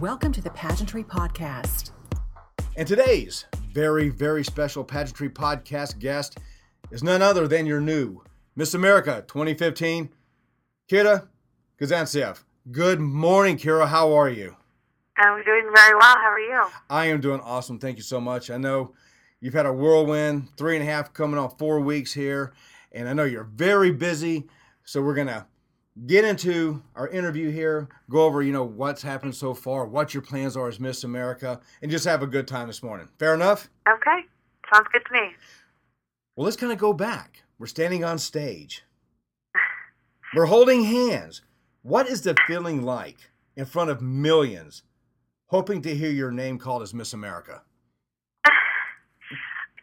Welcome to the Pageantry Podcast. And today's very, very special pageantry podcast guest is none other than your new Miss America 2015, Kira Kazantsev. Good morning, Kira. How are you? I'm doing very well. How are you? I am doing awesome. Thank you so much. I know you've had a whirlwind, three and a half coming on four weeks here, and I know you're very busy. So we're gonna get into our interview here, go over, you know, what's happened so far, what your plans are as Miss America, and just have a good time this morning. Fair enough? Okay. Sounds good to me. Well, let's kind of go back. We're standing on stage. We're holding hands. What is the feeling like in front of millions, hoping to hear your name called as Miss America?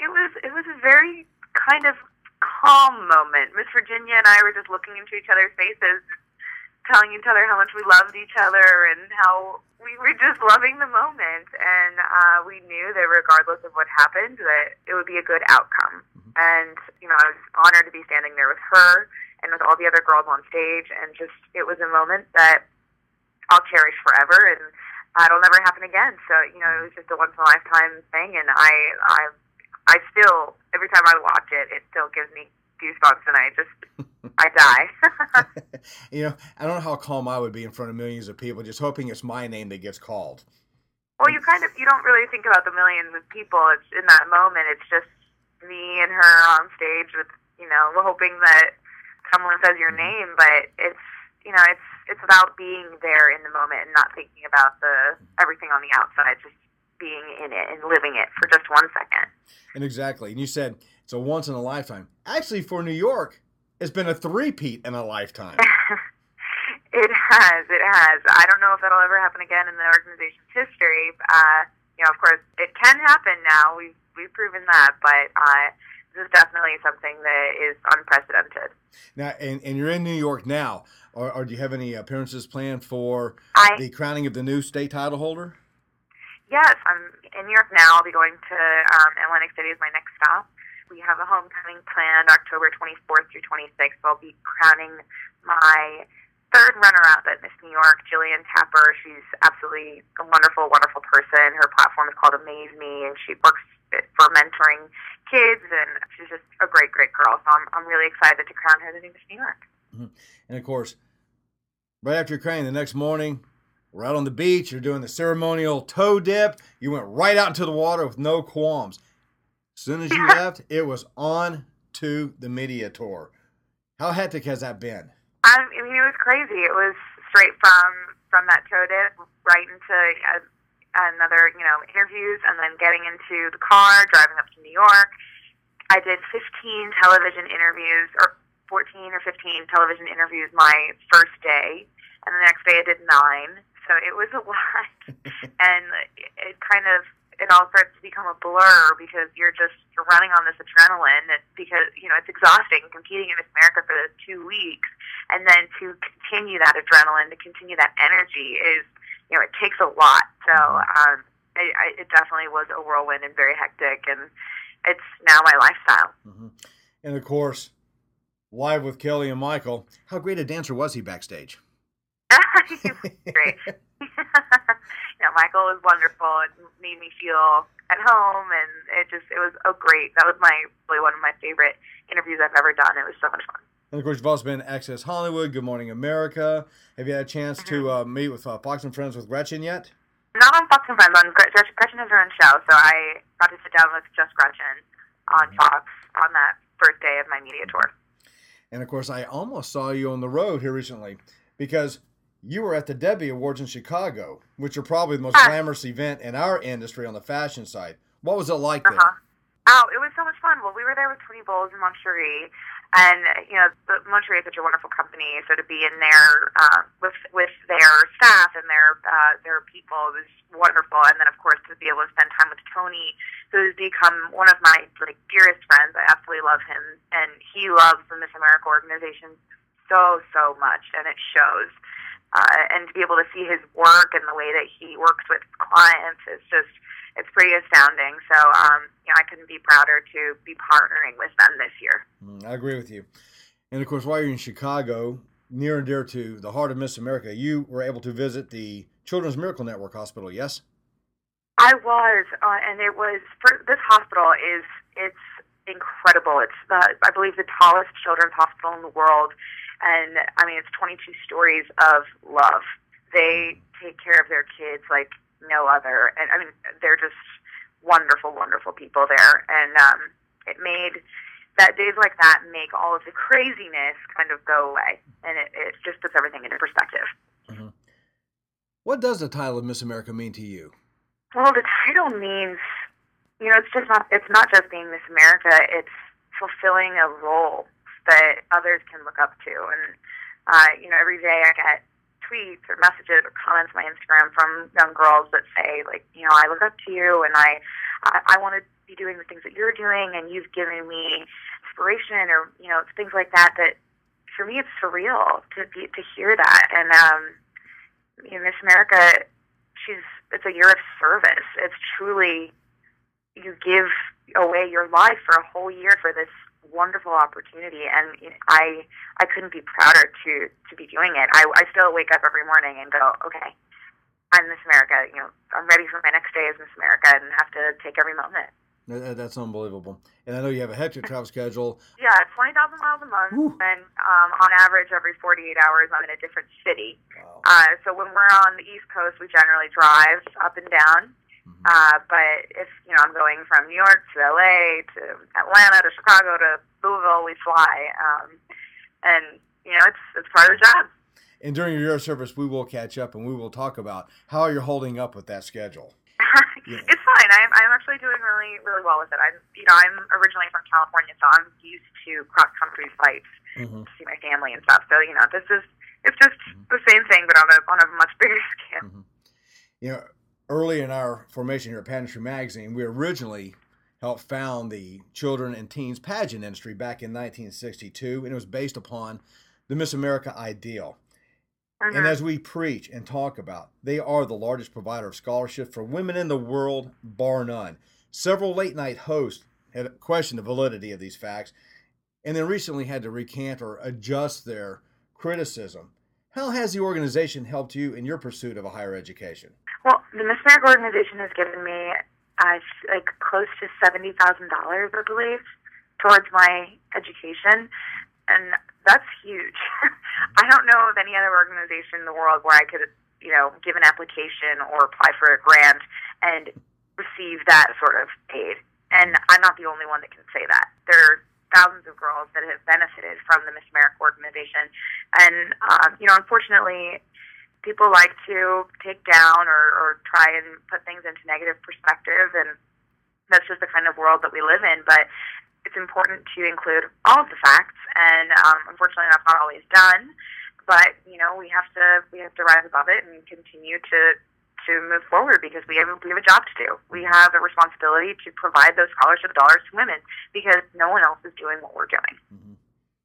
It was it was a very kind of calm moment. Miss Virginia and I were just looking into each other's faces, telling each other how much we loved each other and how we were just loving the moment. And uh, we knew that regardless of what happened, that it would be a good outcome. And you know, I was honored to be standing there with her and with all the other girls on stage. And just it was a moment that I'll cherish forever. And uh, it'll never happen again. So you know, it was just a once in a lifetime thing, and I I I still every time I watch it, it still gives me goosebumps, and I just I die. you know, I don't know how calm I would be in front of millions of people, just hoping it's my name that gets called. well, you kind of you don't really think about the millions of people. It's in that moment. It's just me and her on stage with you know hoping that someone says your mm-hmm. name, but it's you know it's it's about being there in the moment and not thinking about the everything on the outside. Just being in it and living it for just one second. And exactly. And you said it's a once in a lifetime. Actually, for New York, it's been a three-peat in a lifetime. It has, it has. I don't know if that'll ever happen again in the organization's history. Uh, you know, of course, it can happen now. We've we've proven that, but uh, this is definitely something that is unprecedented. now, and, and you're in New York now. Or, or do you have any appearances planned for I the crowning of the new state title holder? Yes, I'm in New York now. I'll be going to um, Atlantic City as my next stop. We have a homecoming planned October 24th through 26th. I'll be crowning my third runner-up at Miss New York, Jillian Tapper. She's absolutely a wonderful, wonderful person. Her platform is called Amaze Me, and she works for mentoring kids, and she's just a great, great girl. So I'm, I'm really excited to crown her the new Miss New York. And of course, right after your crowning, the next morning, we're out on the beach. You're doing the ceremonial toe dip. You went right out into the water with no qualms. As soon as you left, it was on to the media tour. How hectic has that been? I mean, it was crazy. It was straight from from that toe dip right into uh, another, you know, interviews, and then getting into the car, driving up to New York. I did 15 television interviews, or 14 or 15 television interviews my first day, and the next day I did nine. So it was a lot, and it kind of it all starts to become a blur because you're just you're running on this adrenaline. Because you know it's exhausting competing in Miss America for those two weeks, and then to continue that adrenaline, to continue that energy is you know it takes a lot. So um, it, I, it definitely was a whirlwind and very hectic, and it's now my lifestyle. hmm And of course, live with Kelly and Michael. How great a dancer was he backstage? Great. you know, Michael was wonderful. It made me feel at home, and it just it was a great. That was my really one of my favorite interviews I've ever done. It was so much fun. And of course, you've also been Access Hollywood, Good Morning America. Have you had a chance to Mm-hmm. uh, meet with uh, Fox and Friends with Gretchen yet? Not on Fox and Friends. On Gre- Gretchen Gretchen has her own show, so I got to sit down with just Gretchen on Fox on that first day of my media tour. And of course, I almost saw you on the road here recently because you were at the DEBI Awards in Chicago, which are probably the most glamorous event in our industry on the fashion side. What was it like there? Uh-huh. Oh, it was so much fun. Well, we were there with Tony Bowles and Mon Cheri, and you know, the, Mon Cheri is such a wonderful company. So to be in there uh, with with their staff and their uh, their people was wonderful. And then, of course, to be able to spend time with Tony, who has become one of my like dearest friends. I absolutely love him, and he loves the Miss America organization so so much, and it shows. Uh, and to be able to see his work and the way that he works with clients is just it's pretty astounding. So, um, you know, I couldn't be prouder to be partnering with them this year. Mm, I agree with you. And of course, while you're in Chicago, near and dear to the heart of Miss America, you were able to visit the Children's Miracle Network Hospital, yes? I was, uh, and it was for this hospital is it's incredible. It's the I believe the tallest children's hospital in the world, and I mean it's 22 stories of love. They take care of their kids like no other, and I mean they're just wonderful, wonderful people there, and um, it made that days like that make all of the craziness kind of go away, and it, it just puts everything into perspective. Mm-hmm. What does the title of Miss America mean to you? Well, the title means, you know, it's just not. It's not just being Miss America. It's fulfilling a role that others can look up to, and uh, you know, every day I get tweets or messages or comments on my Instagram from young girls that say, like, you know, I look up to you, and I, I, I want to be doing the things that you're doing, and you've given me inspiration, or you know, things like that. That for me, it's surreal to be to hear that, and um, you know, Miss America, she's it's a year of service. It's truly you give away your life for a whole year for this wonderful opportunity and I I couldn't be prouder to to be doing it. I I still wake up every morning and go, okay, I'm Miss America. You know, I'm ready for my next day as Miss America and have to take every moment. That's unbelievable. And I know you have a hectic travel schedule. Yeah, 20,000 miles a month. Whew. And um, on average, every 48 hours, I'm in a different city. Wow. Uh, so when we're on the East Coast, we generally drive up and down. Mm-hmm. Uh, but if, you know, I'm going from New York to LA to Atlanta to Chicago to Louisville, we fly. Um, and, you know, it's, it's part of the job. And during your service, we will catch up and we will talk about how you're holding up with that schedule. yeah. It's fine. I'm, I'm actually doing really, really well with it. I'm, you know, I'm originally from California, so I'm used to cross country flights mm-hmm. to see my family and stuff. So, you know, this is, it's just mm-hmm. the same thing, but on a, on a much bigger scale. Mm-hmm. You know, early in our formation here at Pageantry Magazine, we originally helped found the children and teens pageant industry back in 1962, and it was based upon the Miss America ideal. And uh-huh. as we preach and talk about, they are the largest provider of scholarship for women in the world, bar none. Several late night hosts had questioned the validity of these facts and then recently had to recant or adjust their criticism. How has the organization helped you in your pursuit of a higher education? Well, the Miss America organization has given me uh, like close to seventy thousand dollars, I believe, towards my education, and that's huge. I don't know of any other organization in the world where I could, you know, give an application or apply for a grant and receive that sort of aid. And I'm not the only one that can say that. There are thousands of girls that have benefited from the Miss America organization. And, um, you know, unfortunately, people like to take down or, or try and put things into negative perspective. And that's just the kind of world that we live in. But it's important to include all of the facts, and um, unfortunately, that's not always done. But you know, we have to we have to rise above it and continue to to move forward because we have we have a job to do. We have a responsibility to provide those scholarship dollars to women because no one else is doing what we're doing. Mm-hmm.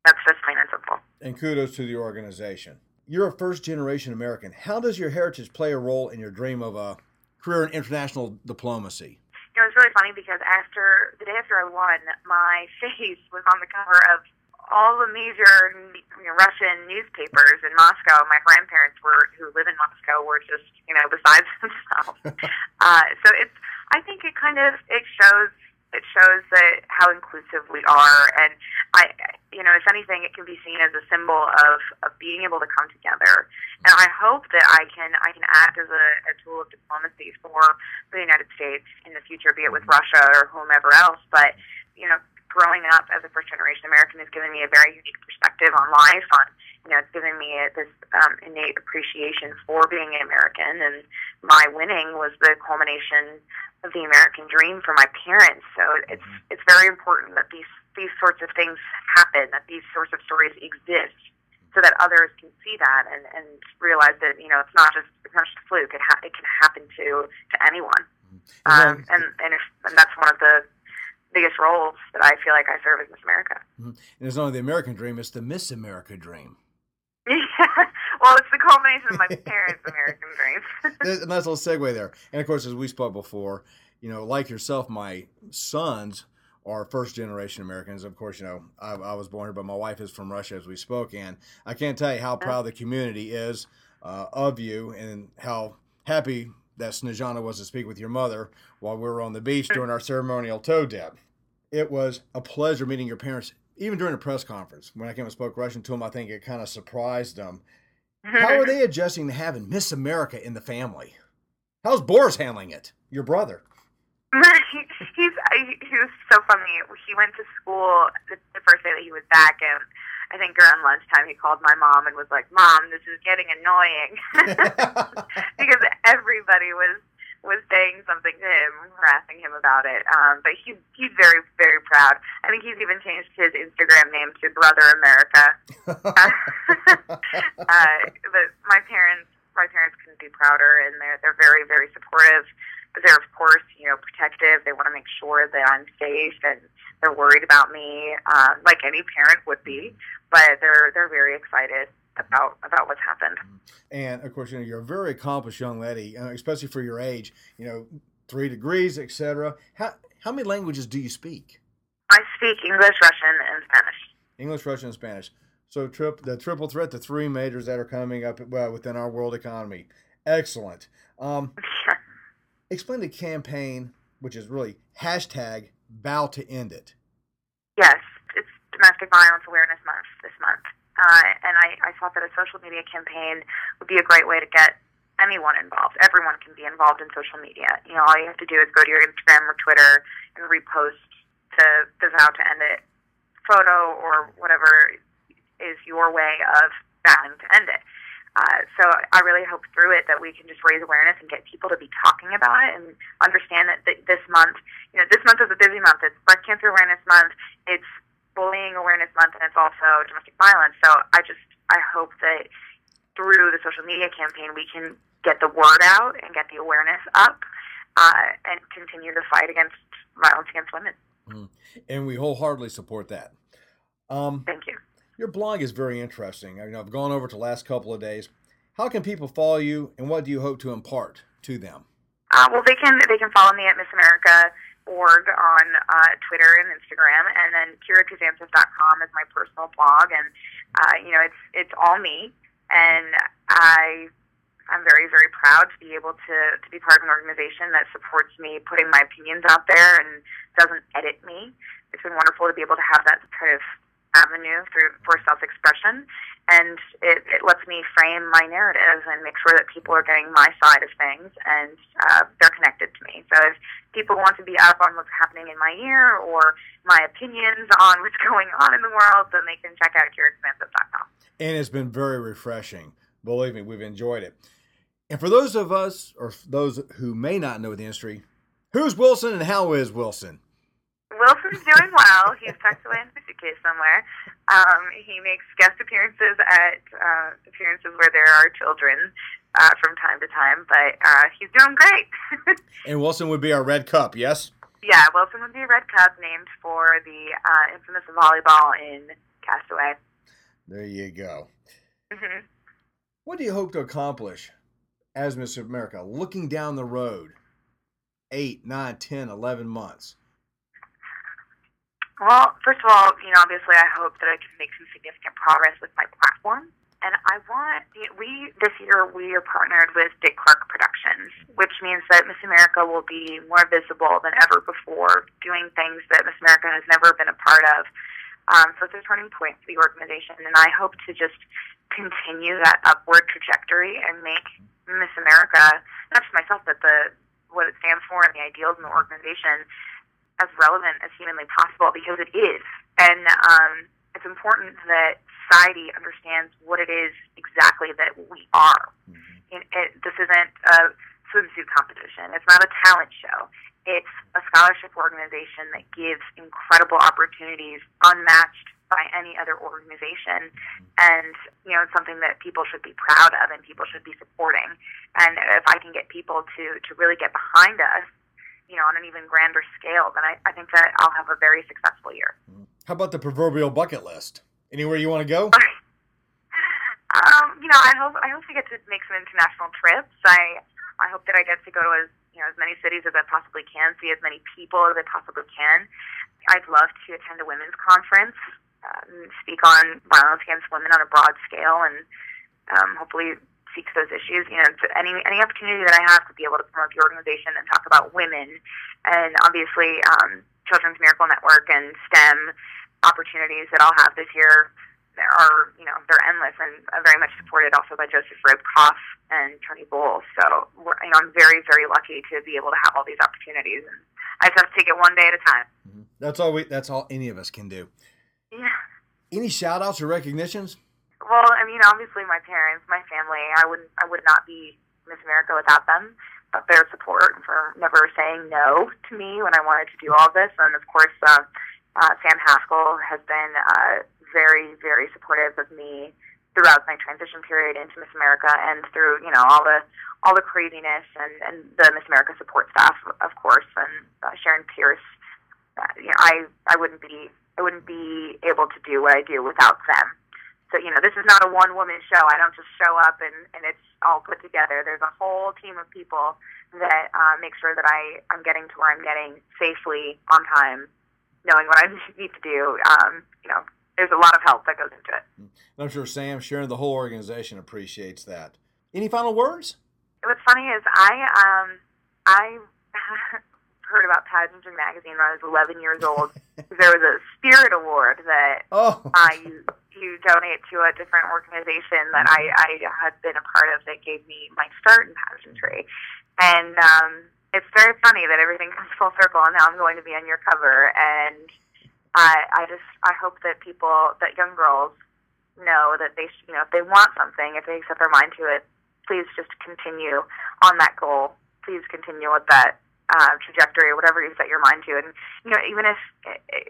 That's just plain and simple. And kudos to the organization. You're a first generation American. How does your heritage play a role in your dream of a career in international diplomacy? you know, it was really funny because after the day after I won, my face was on the cover of all the major you know, Russian newspapers in Moscow. My grandparents were who live in Moscow were just you know besides themselves. uh, so it's I think it kind of it shows it shows that how inclusive we are, and I, you know, if anything, it can be seen as a symbol of of being able to come together. And I hope that I can I can act as a, a tool of diplomacy for the United States in the future, be it with Russia or whomever else. But you know, growing up as a first generation American has given me a very unique perspective on life. On you know, it's given me a, this um, innate appreciation for being an American, and my winning was the culmination of the American dream for my parents. So it's mm-hmm. it's very important that these these sorts of things happen, that these sorts of stories exist, so that others can see that and, and realize that you know it's not just it's not just a fluke. It ha- it can happen to to anyone. Mm-hmm. Um, and and, if, and that's one of the biggest roles that I feel like I serve as Miss America. Mm-hmm. And it's not only the American dream; it's the Miss America dream. well, it's the culmination of my parents' American dreams. There's a nice little segue there. And of course, as we spoke before, you know, like yourself, my sons are first generation Americans. Of course, you know, I, I, was born here, but my wife is from Russia as we spoke. And I can't tell you how proud the community is uh, of you and how happy that Snejana was to speak with your mother while we were on the beach during our ceremonial toe dip. It was a pleasure meeting your parents, even during a press conference. When I came and spoke Russian to them, I think it kind of surprised them. How are they adjusting to having Miss America in the family? How's Boris handling it? Your brother. he, he's uh, he was so funny. He went to school the, the first day that he was back, and I think around lunchtime he called my mom and was like, "Mom, this is getting annoying," because everybody was was saying something to him, harassing him about it. Um, but he's he's very very proud. I think he's even changed his Instagram name to Brother America. uh, but my parents my parents couldn't be prouder, and they're they're very very supportive they're of course you know protective. They want to make sure that I'm safe and they're worried about me, um, like any parent would be. But they're they're very excited about about what's happened. And of course, you know you're a very accomplished young lady, uh, especially for your age. You know, three degrees, etc. How how many languages do you speak? I speak English, Russian, and Spanish. English, Russian, and Spanish. So trip the triple threat, the three majors that are coming up well, within our world economy. Excellent. Um, explain the campaign, which is really hashtag Vow to End It. Yes, it's Domestic Violence Awareness Month this month. Uh, and I, I thought that a social media campaign would be a great way to get anyone involved. Everyone can be involved in social media. You know, all you have to do is go to your Instagram or Twitter and repost to the Vow to End It photo or whatever is your way of vowing to end it. Uh, so I really hope through it that we can just raise awareness and get people to be talking about it and understand that th- this month, you know, this month is a busy month. It's Breast Cancer Awareness Month. It's Bullying Awareness Month, and it's also domestic violence. So I just I hope that through the social media campaign we can get the word out and get the awareness up uh, and continue to fight against violence against women. Mm. And we wholeheartedly support that. Um, Thank you. Your blog is very interesting. I know I've gone over it the last couple of days. How can people follow you, and what do you hope to impart to them? Uh, well, they can they can follow me at Miss America org on uh, Twitter and Instagram, and then KiraKazantsev.com is my personal blog, and uh, you know it's it's all me, and I I'm very very proud to be able to to be part of an organization that supports me putting my opinions out there and doesn't edit me. It's been wonderful to be able to have that kind of avenue through for self-expression, and it, it lets me frame my narrative and make sure that people are getting my side of things and uh, they're connected to me. So if people want to be up on what's happening in my ear or my opinions on what's going on in the world, then they can check out KiraKazantsev.com. And it's been very refreshing. Believe me, we've enjoyed it. And for those of us, or those who may not know the industry, who's Wilson and how is Wilson? Wilson's doing well. He's tucked away in the suitcase somewhere. Um, he makes guest appearances at uh, appearances where there are children uh, from time to time, but uh, he's doing great. and Wilson would be our red cup, yes? Yeah, Wilson would be a red cup named for the uh, infamous volleyball in Castaway. There you go. Mm-hmm. What do you hope to accomplish as Miss America, looking down the road, eight, nine, ten, eleven months? Well, first of all, you know, obviously, I hope that I can make some significant progress with my platform. And I want we this year we are partnered with Dick Clark Productions, which means that Miss America will be more visible than ever before, doing things that Miss America has never been a part of. Um, so it's a turning point for the organization, and I hope to just continue that upward trajectory and make Miss America not just myself, but the what it stands for and the ideals in the organization as relevant as humanly possible because it is. And um, it's important that society understands what it is exactly that we are. Mm-hmm. It, it, this isn't a swimsuit competition. It's not a talent show. It's a scholarship organization that gives incredible opportunities unmatched by any other organization. Mm-hmm. And, you know, it's something that people should be proud of and people should be supporting. And if I can get people to, to really get behind us you know, on an even grander scale, then I, I think that I'll have a very successful year. How about the proverbial bucket list? Anywhere you want to go? um, you know, I hope I hope to get to make some international trips. I I hope that I get to go to as you know as many cities as I possibly can, see as many people as I possibly can. I'd love to attend a women's conference, um, speak on violence against women on a broad scale, and um, hopefully seeks those issues. You know, any any opportunity that I have to be able to promote the organization and talk about women, and obviously um, Children's Miracle Network and STEM opportunities that I'll have this year there are, you know, they're endless and very much supported also by Joseph Ribkoff and Tony Bowles. So, you know, I'm very, very lucky to be able to have all these opportunities, and I just have to take it one day at a time. Mm-hmm. That's all we. That's all any of us can do. Yeah. Any shout outs or recognitions? Well, I mean, obviously my parents, my family. I wouldn't, I would not be Miss America without them. But their support for never saying no to me when I wanted to do all this, and of course, uh, uh, Sam Haskell has been. Uh, very, very supportive of me throughout my transition period into Miss America and through, you know, all the all the craziness and, and the Miss America support staff, of course, and uh, Sharon Pierce. Uh, you know, I I wouldn't be I wouldn't be able to do what I do without them. So you know, this is not a one woman show. I don't just show up and and it's all put together. There's a whole team of people that uh, make sure that I I'm getting to where I'm getting safely on time, knowing what I need to do. Um, you know, there's a lot of help that goes into it. And I'm sure Sam, Sharon, the whole organization appreciates that. Any final words? What's funny is I um I heard about Pageantry magazine when I was 11 years old. there was a Spirit Award that oh. uh, you donate to a different organization that I I had been a part of that gave me my start in pageantry, and um, it's very funny that everything comes full circle, and now I'm going to be on your cover. And I I just I hope that people that young girls know that they you know if they want something if they set their mind to it please just continue on that goal. Please continue with that uh, trajectory or whatever you set your mind to. And you know even if,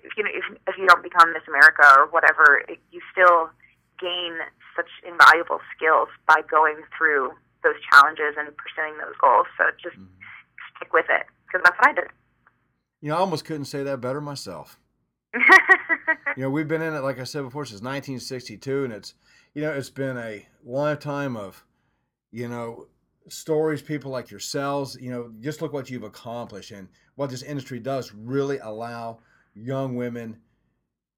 if you know if, if you don't become Miss America or whatever it, you still gain such invaluable skills by going through those challenges and pursuing those goals. So just mm-hmm. stick with it because that's what I did. You know I almost couldn't say that better myself. You know, we've been in it, like I said before, since 1962, and it's, you know, it's been a lifetime of, you know, stories, people like yourselves. You know, just look what you've accomplished and what this industry does really allow young women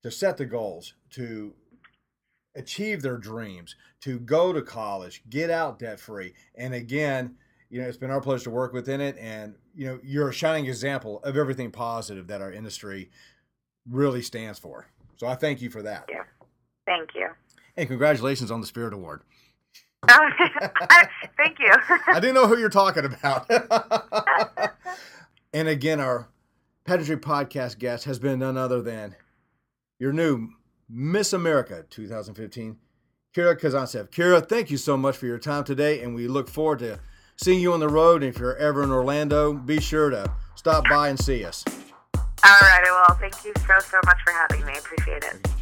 to set the goals, to achieve their dreams, to go to college, get out debt free. And again, you know, it's been our pleasure to work within it. And, you know, you're a shining example of everything positive that our industry really stands for. So I thank you for that. Yeah. Thank you. And congratulations on the Spirit Award. Thank you. I didn't know who you're talking about. and again, our Pageantry Podcast guest has been none other than your new Miss America 2015, Kira Kazantsev. Kira, thank you so much for your time today, and we look forward to seeing you on the road. And if you're ever in Orlando, be sure to stop by and see us. All right, well, thank you so, so much for having me. Appreciate it.